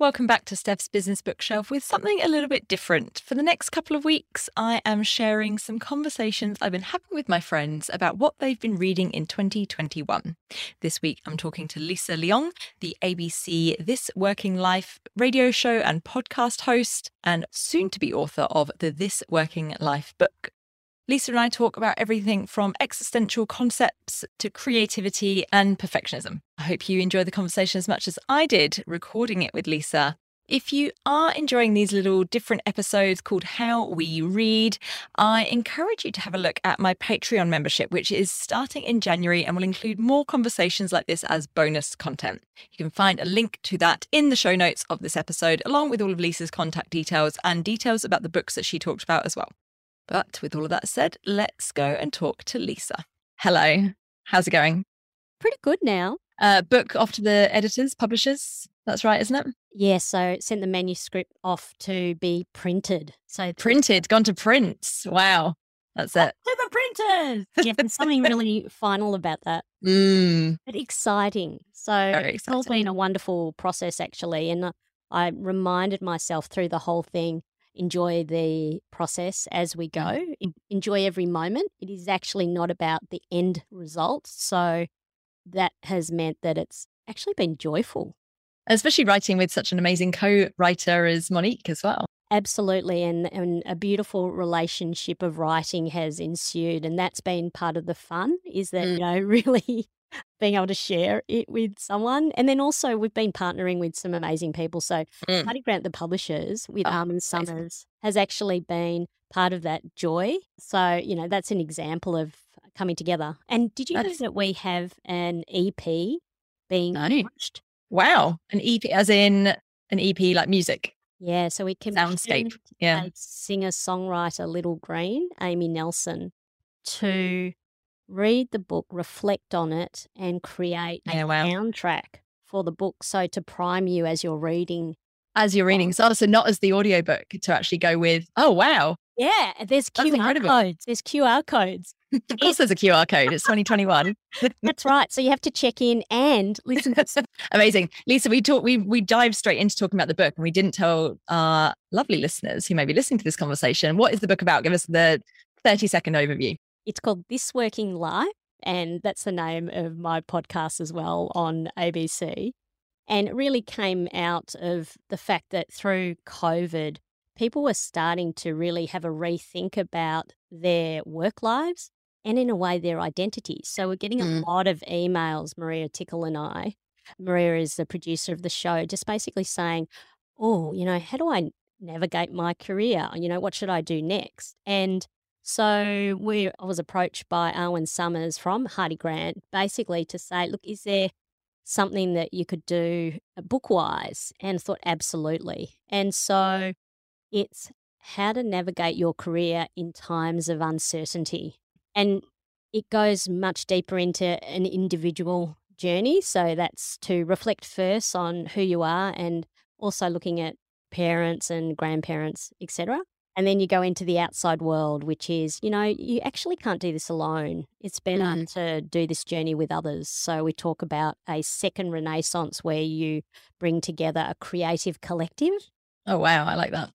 Welcome back to Steph's Business Bookshelf with something a little bit different. For the next couple of weeks, I am sharing some conversations I've been having with my friends about what they've been reading in 2021. This week, I'm talking to Lisa Leong, the ABC This Working Life radio show and podcast host, and soon to be author of the This Working Life book. Lisa and I talk about everything from existential concepts to creativity and perfectionism. I hope you enjoy the conversation as much as I did recording it with Lisa. If you are enjoying these little different episodes called How We Read, I encourage you to have a look at my Patreon membership, which is starting in January and will include more conversations like this as bonus content. You can find a link to that in the show notes of this episode, along with all of Lisa's contact details and details about the books that she talked about as well. But with all of that said, let's go and talk to Lisa. Hello. How's it going? Pretty good now. Uh, book off to the editors, publishers. That's right, isn't it? Yeah, so sent the manuscript off to be printed. So printed, gone to print. Wow. That's it. To the printers. yeah, there's something really final about that. Mm. But exciting. So Very it's all been a wonderful process actually. And I reminded myself through the whole thing enjoy the process as we go, en- enjoy every moment. It is actually not about the end result. So that has meant that it's actually been joyful. Especially writing with such an amazing co-writer as Monique as well. Absolutely. And, and a beautiful relationship of writing has ensued. And that's been part of the fun is that, Mm. you know, really being able to share it with someone. And then also we've been partnering with some amazing people. So Mm. Hardie Grant, the publishers with Oh, Arwen amazing. Summers has actually been part of that joy. So, you know, that's an example of coming together. And did you know that we have an EP being No. launched? Wow. An EP, as in an EP like music, Yeah, so we can soundscape. Yeah. singer songwriter Little Green, Amy Nelson, to read the book, reflect on it, and create a Yeah, wow. soundtrack for the book. So to prime you as you're reading. As you're reading. Um so, so not as the audiobook to actually go with, oh, wow. Yeah, there's QR codes. There's QR codes. Of course, there's a QR code. It's 2021. That's right. So you have to check in and listen. Amazing. Lisa, we talked we we dived straight into talking about the book and we didn't tell our lovely listeners who may be listening to this conversation what is the book about? Give us the 30 second overview. It's called This Working Life, and that's the name of my podcast as well on ABC. And it really came out of the fact that through COVID, people were starting to really have a rethink about their work lives and, in a way, their identities. So we're getting a Mm. lot of emails, Maria Tickle and I. Maria is the producer of the show, just basically saying, Oh, you know, how do I navigate my career? You know, what should I do next? And so we I was approached by Arwen Summers from Hardie Grant basically to say, look, is there something that you could do uh, book wise? And I thought, absolutely. And so it's how to navigate your career in times of uncertainty. And it goes much deeper into an individual journey. So that's to reflect first on who you are and also looking at parents and grandparents, etc. And then you go into the outside world, which is, you know, you actually can't do this alone. It's better Mm. to do this journey with others. So we talk about a second renaissance where you bring together a creative collective. Oh wow, I like that.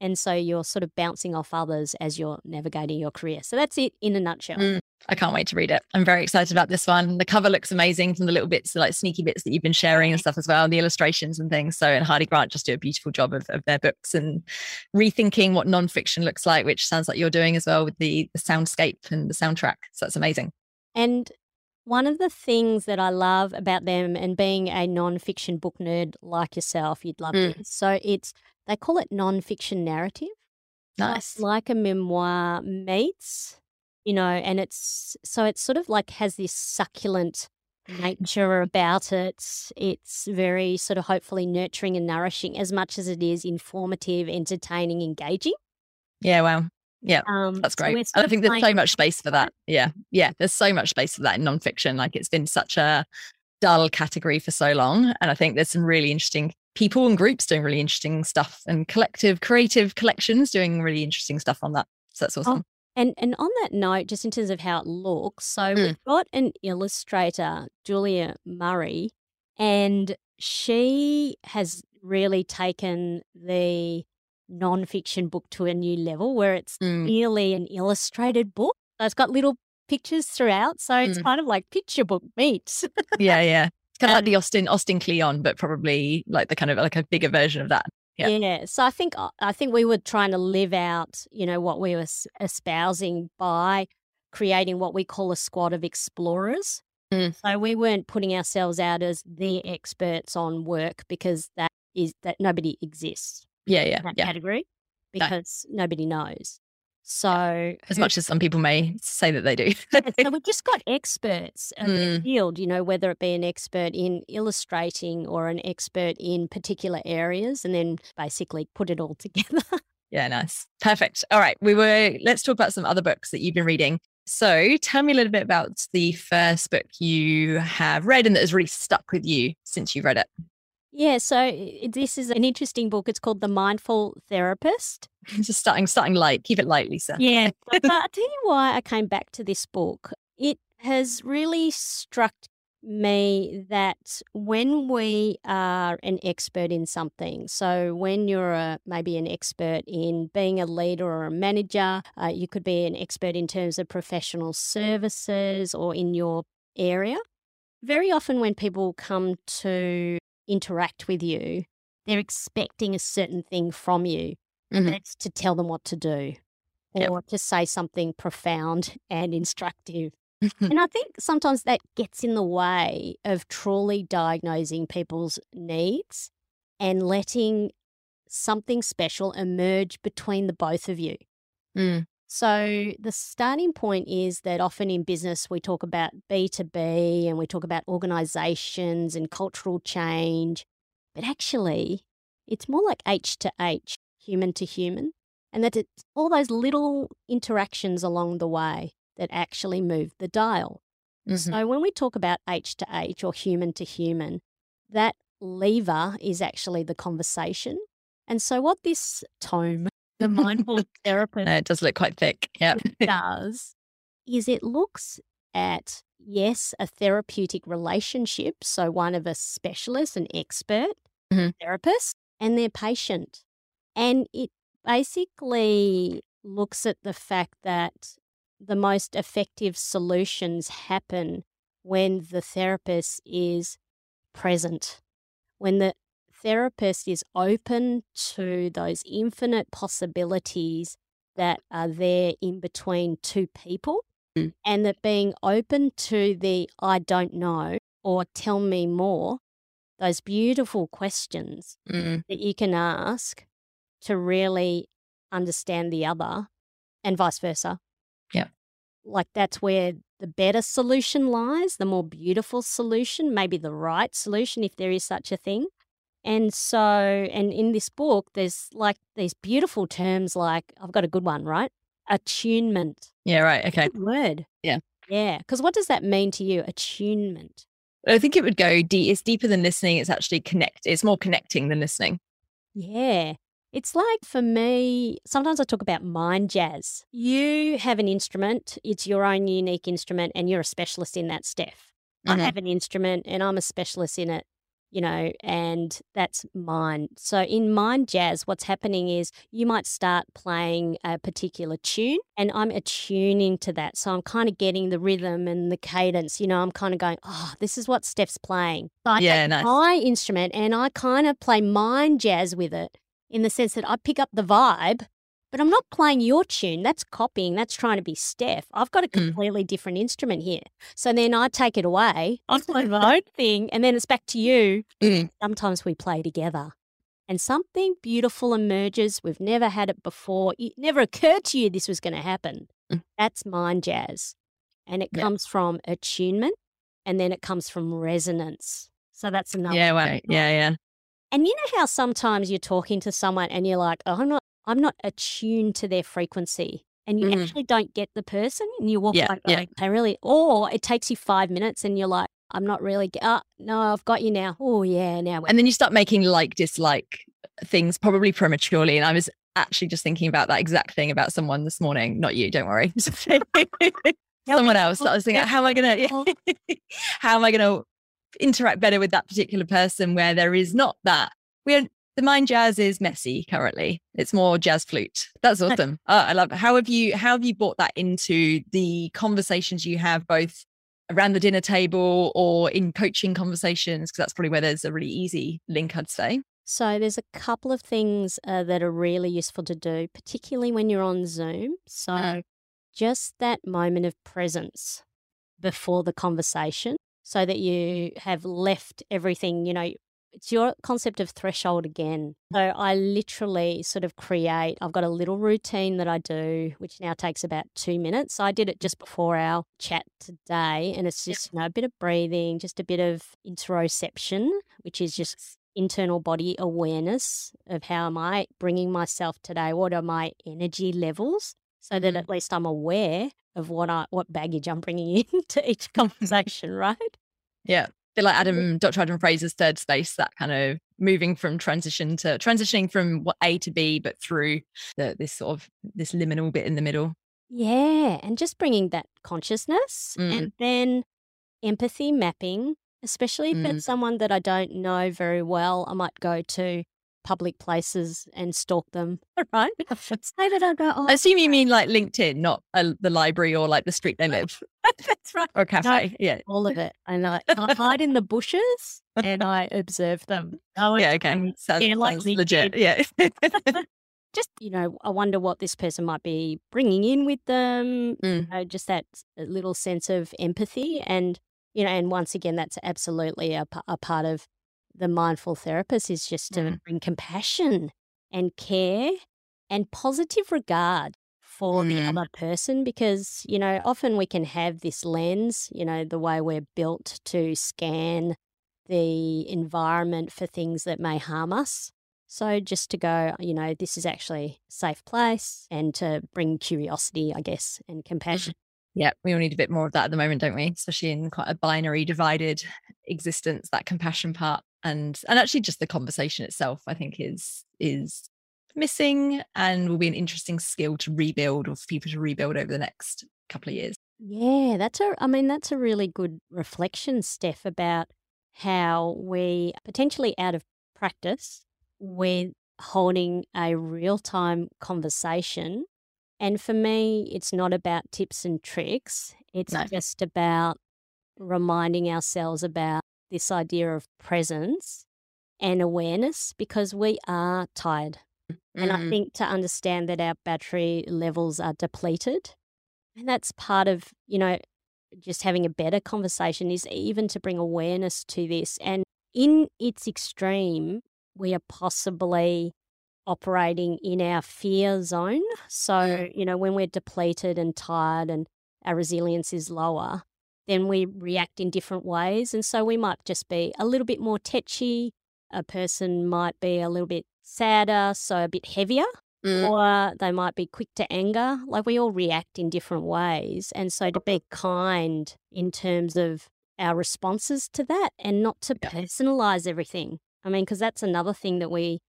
And so you're sort of bouncing off others as you're navigating your career. So that's it in a nutshell. Mm. I can't wait to read it. I'm very excited about this one. The cover looks amazing from the little bits, like sneaky bits that you've been sharing and stuff as well, the illustrations and things. So, and Hardie Grant just do a beautiful job of, of their books and rethinking what nonfiction looks like, which sounds like you're doing as well with the, the soundscape and the soundtrack. So that's amazing. And one of the things that I love about them and being a non-fiction book nerd like yourself, you'd love Mm. this. So it's they call it non-fiction narrative. Like- Nice. Like, a memoir meets, you know, and it's so it's sort of like has this succulent nature about it. It's very sort of hopefully nurturing and nourishing as much as it is informative, entertaining, engaging. Yeah, wow. Yeah, Um, that's great. and I think there's so much space for that. Yeah, yeah, there's so much space for that in nonfiction. Like it's been such a dull category for so long. And I think there's some really interesting people and groups doing really interesting stuff and collective, creative collections doing really interesting stuff on that. So that's awesome. And and on that note, just in terms of how it looks, so Mm. we've got an illustrator, Julia Murray, and she has really taken the nonfiction book to a new level where it's Mm. nearly an illustrated book. So it's got little pictures throughout. So it's Mm. kind of like picture book meets. Yeah, yeah. It's kind of Um, like the Austin Austin Kleon, but probably like the kind of like a bigger version of that. Yeah. Yeah. So I think uh, I think we were trying to live out, you know, what we were espousing by creating what we call a squad of explorers. Mm. So we weren't putting ourselves out as the experts on work because that is that nobody exists Yeah, yeah, in that yeah. category No. because nobody knows. So As much as some people may say that they do. So we've just got experts their Mm. field, you know, whether it be an expert in illustrating or an expert in particular areas, and then basically put it all together. Yeah, nice. Perfect. All right. We were, let's talk about some other books that you've been reading. So tell me a little bit about the first book you have read and that has really stuck with you since you read it. Yeah, so this is an interesting book. It's called The Mindful Therapist. Just starting, starting light. Keep it light, Lisa. Yeah. but I'll tell you why I came back to this book. It has really struck me that when we are an expert in something, so when you're a, maybe an expert in being a leader or a manager, uh, you could be an expert in terms of professional services or in your area. Very often, when people come to interact with you, they're expecting a certain thing from you Mhm. and it's to tell them what to do Yep. or to say something profound and instructive. and I think sometimes that gets in the way of truly diagnosing people's needs and letting something special emerge between the both of you. Mm. So, the starting point is that often in business, we talk about B2B and we talk about organizations and cultural change. But actually, it's more like H to H, human to human. And that it's all those little interactions along the way that actually move the dial. Mhm. So, when we talk about H to H or human to human, that lever is actually the conversation. And so, what this tome, the mindful therapist, No, it does look quite thick. Yeah. does is it looks at yes a therapeutic relationship so one of a specialist an expert Mhm. therapist and their patient and it basically looks at the fact that the most effective solutions happen when the therapist is present when the therapist is open to those infinite possibilities that are there in between two people Mm. and that being open to the I don't know or tell me more, those beautiful questions Mm. that you can ask to really understand the other and vice versa. Yeah. Like that's where the better solution lies, the more beautiful solution, maybe the right solution if there is such a thing. And so, and in this book, there's like these beautiful terms like, I've got a good one, right? Attunement. Yeah, right. Okay. Good word. Yeah. Yeah. Because what does that mean to you? Attunement. I think it would go deep. It's deeper than listening. It's actually connect. It's more connecting than listening. Yeah. It's like for me, sometimes I talk about mind jazz. You have an instrument, it's your own unique instrument, and you're a specialist in that, Steph. Mhm. I have an instrument and I'm a specialist in it, you know, and that's mine. So in mind jazz, what's happening is you might start playing a particular tune and I'm attuning to that. So I'm kind of getting the rhythm and the cadence, you know, I'm kind of going, oh, this is what Steph's playing. I Yeah, nice. my instrument and I kind of play mind jazz with it in the sense that I pick up the vibe, but I'm not playing your tune. That's copying. That's trying to be Steph. I've got a Mm. completely different instrument here. So then I take it away. I play my own thing, and then it's back to you. Mm. Sometimes we play together. And something beautiful emerges. We've never had it before. It never occurred to you this was going to happen. Mm. That's mind jazz. And it Yeah. comes from attunement and then it comes from resonance. So that's another Yeah, well, yeah, yeah. And you know how sometimes you're talking to someone and you're like, oh, I'm not, I'm not attuned to their frequency. And you Mhm. actually don't get the person and you walk Yeah, like, yeah. I really, or it takes you five minutes and you're like, I'm not really, oh, no, I've got you now. Oh, yeah, now. And then you start making like dislike things probably prematurely. And I was actually just thinking about that exact thing about someone this morning. Not you, don't worry. someone else. I was thinking, how am I gonna how am I gonna interact better with that particular person where there is not that we are the mind jazz is messy currently. It's more jazz flute. That's awesome. oh, I love it. How have you how have you brought that into the conversations you have both around the dinner table or in coaching conversations? Because that's probably where there's a really easy link, I'd say. So there's a couple of things uh, that are really useful to do, particularly when you're on Zoom. So mm. just that moment of presence before the conversation so that you have left everything, you know, it's your concept of threshold again. So I literally sort of create, I've got a little routine that I do, which now takes about two minutes. I did it just before our chat today. And it's just, you know, a bit of breathing, just a bit of interoception, which is just internal body awareness of how am I bringing myself today? What are my energy levels? So that mm-hmm. at least I'm aware of what I what baggage I'm bringing into each conversation, right? Yeah bit like Adam, Dr. Adam Fraser's third space, that kind of moving from transition to transitioning from what A to B, but through the, this sort of this liminal bit in the middle. Yeah, and just bringing that consciousness mm. and then empathy mapping, especially if mm. it's someone that I don't know very well. I might go to public places and stalk them, right? Say that I go. Oh, I assume you mean like LinkedIn, not uh, the library or like the street they live. That's right. Or cafe. No, yeah, all of it. And I, I hide in the bushes and I observe them. Oh, yeah. Okay. Sounds, yeah, like sounds legit. Yeah. just you know i wonder what this person might be bringing in with them mm. you know, just that little sense of empathy and you know and once again that's absolutely a, a part of the mindful therapist is just to mm. bring compassion and care and positive regard for mm. the other person because, you know, often we can have this lens, you know, the way we're built to scan the environment for things that may harm us. So just to go, you know, this is actually a safe place and to bring curiosity, I guess, and mm-hmm. compassion. Yeah, we all need a bit more of that at the moment, don't we? Especially in quite a binary divided existence, that compassion part and and actually just the conversation itself i think is is missing and will be an interesting skill to rebuild or for people to rebuild over the next couple of years. Yeah that's a i mean that's a really good reflection steph about how we potentially out of practice with holding a real-time conversation. And for me it's not about tips and tricks. It's no. just about reminding ourselves about this idea of presence and awareness because we are tired. Mm-hmm. And I mm. think to understand that our battery levels are depleted, and that's part of, you know, just having a better conversation is even to bring awareness to this. And in its extreme, we are possibly operating in our fear zone. So, you know, when we're depleted and tired and our resilience is lower, then we react in different ways. And so we might just be a little bit more tetchy. A person might be a little bit sadder, so a bit heavier, mm. or they might be quick to anger. Like we all react in different ways. And so to be kind in terms of our responses to that and not to yeah. personalize everything. I mean, because that's another thing that we,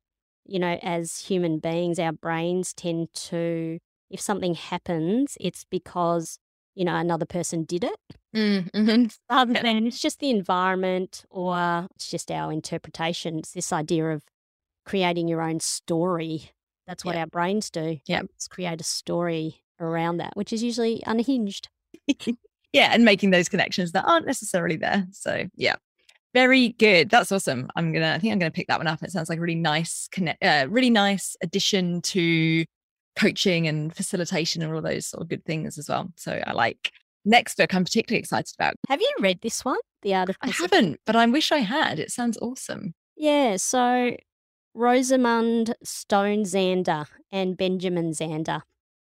you know, as human beings, our brains tend to, if something happens, it's because you know, another person did it. Mm, mm-hmm. Rather than it's just the environment or it's just our interpretation. It's this idea of creating your own story. That's what our brains do. Yeah. It's create a story around that, which is usually unhinged. yeah. And making those connections that aren't necessarily there. So, yeah. Very good. That's awesome. I'm gonna. I think I'm gonna pick that one up. It sounds like a really nice connect. Uh, really nice addition to coaching and facilitation and all those sort of good things as well. So I like next book I'm particularly excited about. Have you read this one? The Art of I haven't, but I wish I had. It sounds awesome. Yeah, so Rosamund Stone Zander and Benjamin Zander.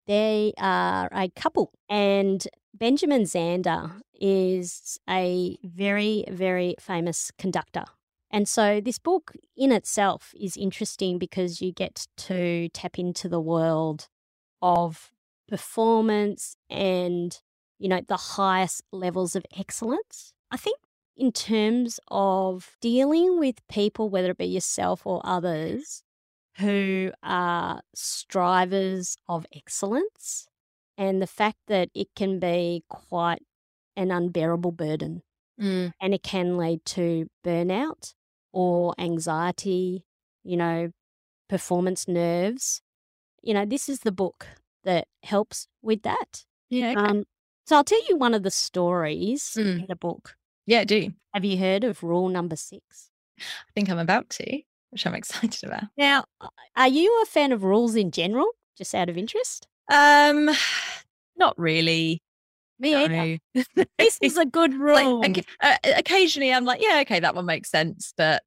They are a couple and Benjamin Zander is a very, very famous conductor and so this book in itself is interesting because you get to tap into the world of performance and, you know, the highest levels of excellence. I think in terms of dealing with people, whether it be yourself or others, who are strivers of excellence, and the fact that it can be quite an unbearable burden. Mm. And it can lead to burnout or anxiety, you know, performance nerves. You know, this is the book that helps with that. Yeah. okay. Um, so I'll tell you one of the stories Mm. in the book. yeah, do. Have you heard of rule number six? I think I'm about to, which I'm excited about. Now, are you a fan of rules in general, just out of interest? Um, not really. Me either. This is a good like, rule. oca- uh, occasionally I'm like, yeah, okay, that one makes sense, but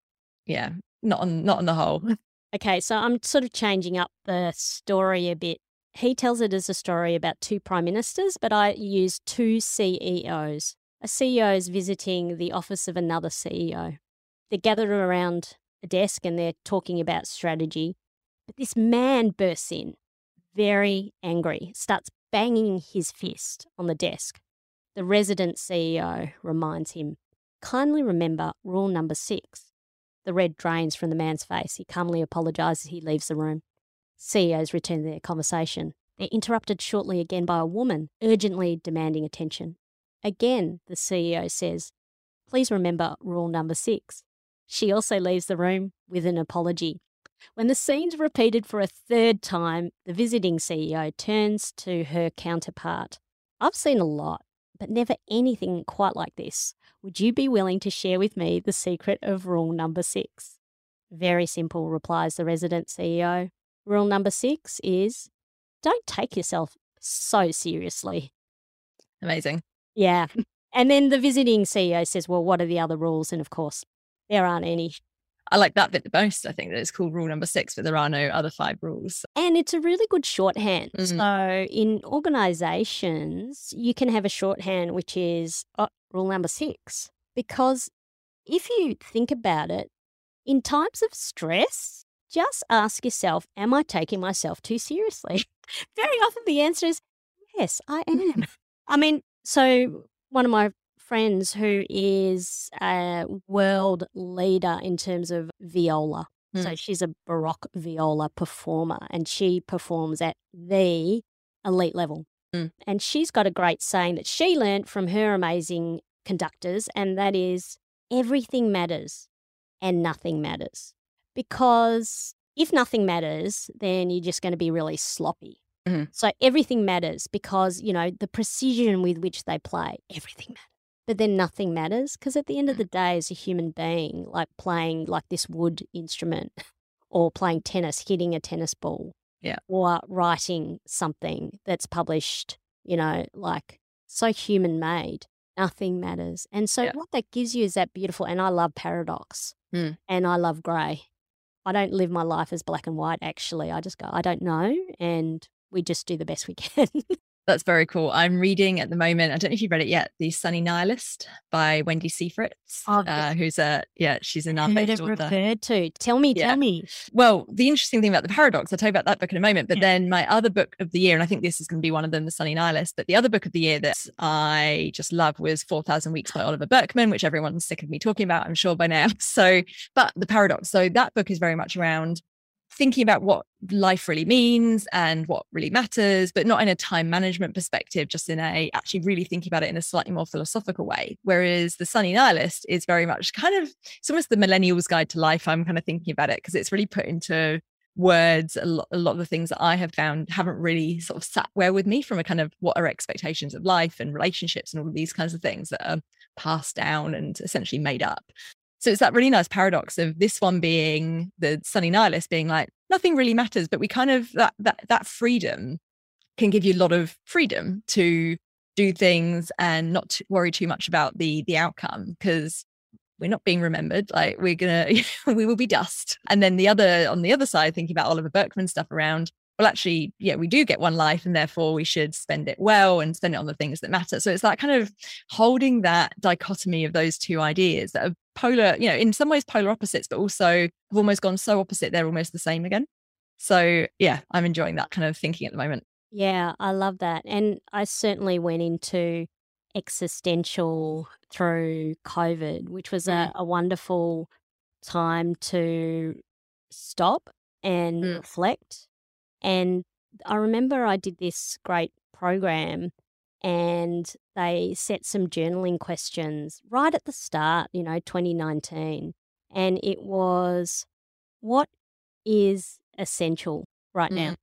yeah, not on not on the whole. Okay, so I'm sort of changing up the story a bit. He tells it as a story about two prime ministers, but I use two CEOs. A CEO is visiting the office of another CEO. They're gathered around a desk and they're talking about strategy. But this man bursts in, very angry, starts banging his fist on the desk. The resident CEO reminds him, kindly remember rule number six. The red drains from the man's face. He calmly apologises. He leaves the room. CEOs return to their conversation. They're interrupted shortly again by a woman urgently demanding attention. Again, the CEO says, Please remember rule number six. She also leaves the room with an apology. When the scene's repeated for a third time, the visiting CEO turns to her counterpart. I've seen a lot, but never anything quite like this. Would you be willing to share with me the secret of rule number six? Very simple, replies the resident CEO. Rule number six is don't take yourself so seriously. Amazing. Yeah. And then the visiting CEO says, Well, what are the other rules? And of course, there aren't any. I like that bit the most. I think that it's called rule number six, but there are no other five rules. And it's a really good shorthand. Mhm. So in organizations, you can have a shorthand which is uh, rule number six. Because if you think about it, in times of stress, just ask yourself, Am I taking myself too seriously? Very often the answer is, Yes, I am. I mean, so one of my friends who is a world leader in terms of viola. So she's a Baroque viola performer and she performs at the elite level. Mm. And she's got a great saying that she learned from her amazing conductors, and that is everything matters and nothing matters. Because if nothing matters, then you're just going to be really sloppy. Mhm. So everything matters because, you know, the precision with which they play, everything matters. But then nothing matters because at the end of the day, as a human being, like playing like this wood instrument or playing tennis, hitting a tennis ball, Yeah. or writing something that's published, you know, like so human made, nothing matters. And so Yeah. what that gives you is that beautiful, and I love paradox Mm. and I love grey. I don't live my life as black and white, actually. I just go, I don't know. And we just do the best we can. That's very cool. I'm reading at the moment. I don't know if you've read it yet. The Sunny Nihilist by Wendy Syfret, Oh, uh, who's a yeah, she's an Heard it author. referred to. Tell me, Yeah. tell me. Well, the interesting thing about the paradox, I'll tell you about that book in a moment. But Yeah. then my other book of the year, and I think this is going to be one of them, The Sunny Nihilist. But the other book of the year that I just love was 4,000 Weeks by Oliver Burkeman, which everyone's sick of me talking about, I'm sure by now. So, but the paradox. So that book is very much around thinking about what life really means and what really matters, but not in a time management perspective, just in a actually really thinking about it in a slightly more philosophical way. Whereas the Sunny Nihilist is very much kind of it's almost the millennial's guide to life. I'm kind of thinking about it because it's really put into words a lot, a lot of the things that I have found haven't really sort of sat well with me from a kind of what are expectations of life and relationships and all of these kinds of things that are passed down and essentially made up. So it's that really nice paradox of this one being the sunny nihilist being like nothing really matters, but we kind of that that that freedom can give you a lot of freedom to do things and not to worry too much about the the outcome because we're not being remembered like we're gonna we will be dust. And then the other on the other side thinking about oliver burkeman stuff around well actually yeah we do get one life and therefore we should spend it well and spend it on the things that matter. So it's that kind of holding that dichotomy of those two ideas that are polar you know in some ways polar opposites but also have almost gone so opposite they're almost the same again so yeah i'm enjoying that kind of thinking at the moment Yeah, I love that. And I certainly went into existential through COVID, which was a, a wonderful time to stop and Mm. reflect. And I remember I did this great program and they set some journaling questions right at the start, you know, 2019. And it was, what is essential right now. Mm.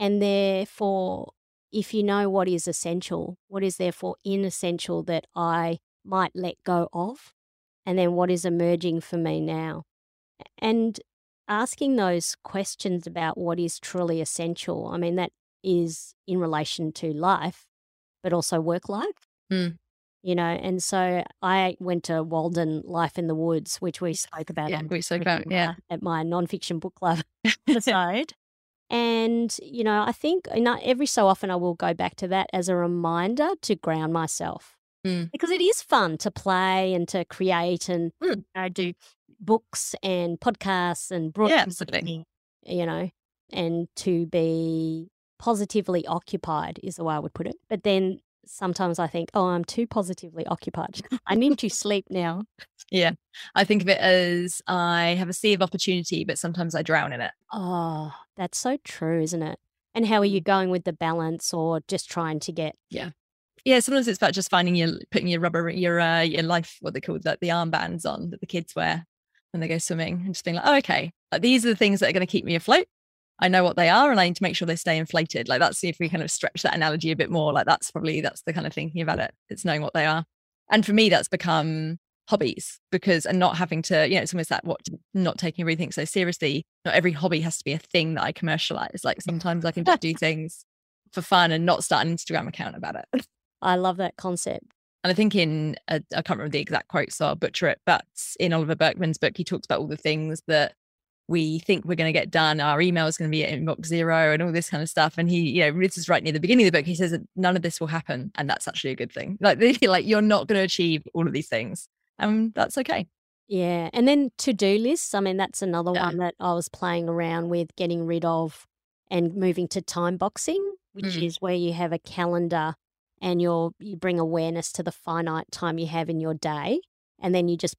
And therefore, if you know what is essential, what is therefore inessential that I might let go of, and then what is emerging for me now. And asking those questions about what is truly essential, I mean, that is in relation to life, but also work life. Mm. You know, and so I went to Walden Life in the Woods, which we spoke about. Yeah, we spoke about, yeah. at my nonfiction book club episode. And, you know, I think you know, every so often I will go back to that as a reminder to ground myself. Mm. Because it is fun to play and to create and Mm. you know, do books and podcasts and Yeah, absolutely. you know, and to be positively occupied is the way I would put it. But then sometimes I think, oh, I'm too positively occupied. I need to sleep now. Yeah. I think of it as I have a sea of opportunity, but sometimes I drown in it. Oh, that's so true, isn't it? And how are you going with the balance or just trying to get Yeah, Yeah, sometimes it's about just finding your putting your rubber your uh your life what they call that the armbands on that the kids wear when they go swimming and just being like, oh okay, like these are the things that are going to keep me afloat. I know what they are and I need to make sure they stay inflated. Like that's if we kind of stretch that analogy a bit more, like that's probably that's the kind of thinking about it. It's knowing what they are. And for me, that's become hobbies because and not having to, you know, it's almost that what not taking everything so seriously. Not every hobby has to be a thing that I commercialize. Like sometimes I can just do things for fun and not start an Instagram account about it. I love that concept. And I think in, uh, I can't remember the exact quote, so I'll butcher it, but in Oliver Burkeman's book, he talks about all the things that we think we're going to get done. Our email is going to be at inbox zero and all this kind of stuff. And he, you know, this is right near the beginning of the book. He says that none of this will happen. And that's actually a good thing. Like, like you're not going to achieve all of these things. And that's okay. Yeah. And then to do lists, I mean, that's another Yeah. one that I was playing around with getting rid of and moving to time boxing, which Mm. is where you have a calendar and you're, you bring awareness to the finite time you have in your day. And then you just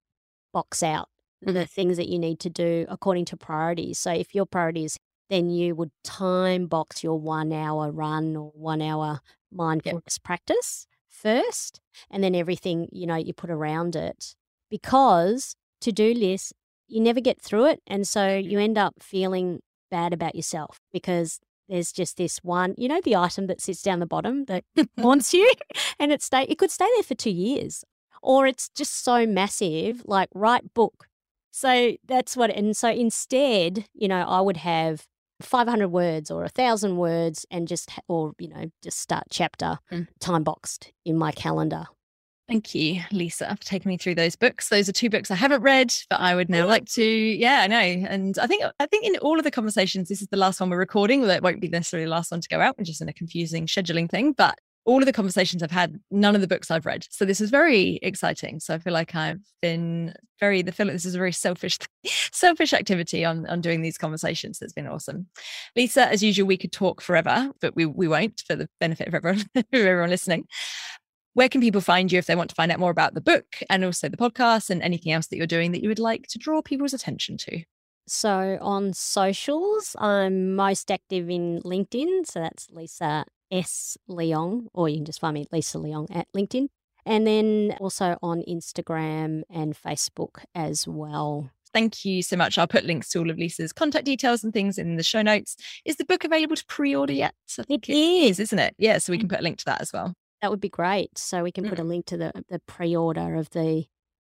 box out the Mhm. things that you need to do according to priorities. So if your priorities, then you would time box your one hour run or one hour mindfulness practice first, and then everything, you know, you put around it. Because to do lists, you never get through it. And so you end up feeling bad about yourself because there's just this one, you know, the item that sits down the bottom that haunts you and it stay it could stay there for two years. Or it's just so massive, like write book. So that's what and so instead, you know, I would have 500 words or a thousand words and just or you know just start chapter Mm. time boxed in my calendar Thank you, Lisa, for taking me through those books. Those are two books I haven't read, but I would now like to. Yeah, I know. And I think I think in all of the conversations, this is the last one we're recording. It won't be necessarily the last one to go out, which is in a confusing scheduling thing. But all of the conversations I've had, none of the books I've read. So this is very exciting. So I feel like I've been very. The feel like this is a very selfish, selfish activity on on doing these conversations. That's been awesome. Lisa, as usual, we could talk forever, but we we won't for the benefit of everyone, everyone listening where can people find you if they want to find out more about the book and also the podcast and anything else that you're doing that you would like to draw people's attention to? So on socials, I'm most active in LinkedIn. So that's Lisa S. Leong, or you can just find me Lisa Leong at LinkedIn. And then also on Instagram and Facebook as well. Thank you so much. I'll put links to all of Lisa's contact details and things in the show notes. Is the book available to pre-order yet? I think It it is, isn't it? Yeah, so we can mm-hmm. put a link to that as well. That would be great. So we can put a mm. link to the, the pre order of the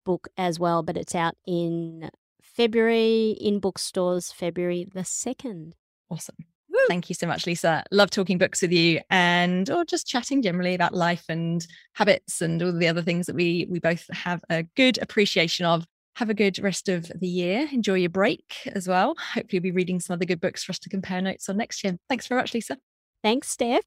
book as well. But it's out in February in bookstores, February the 2nd. Awesome. Thank you so much, Lisa. Love talking books with you and or just chatting generally about life and habits and all the other things that we we both have a good appreciation of. Have a good rest of the year. Enjoy your break as well. Hopefully you'll be reading some other good books for us to compare notes on next year. Thanks very much, Lisa. Thanks, Steph.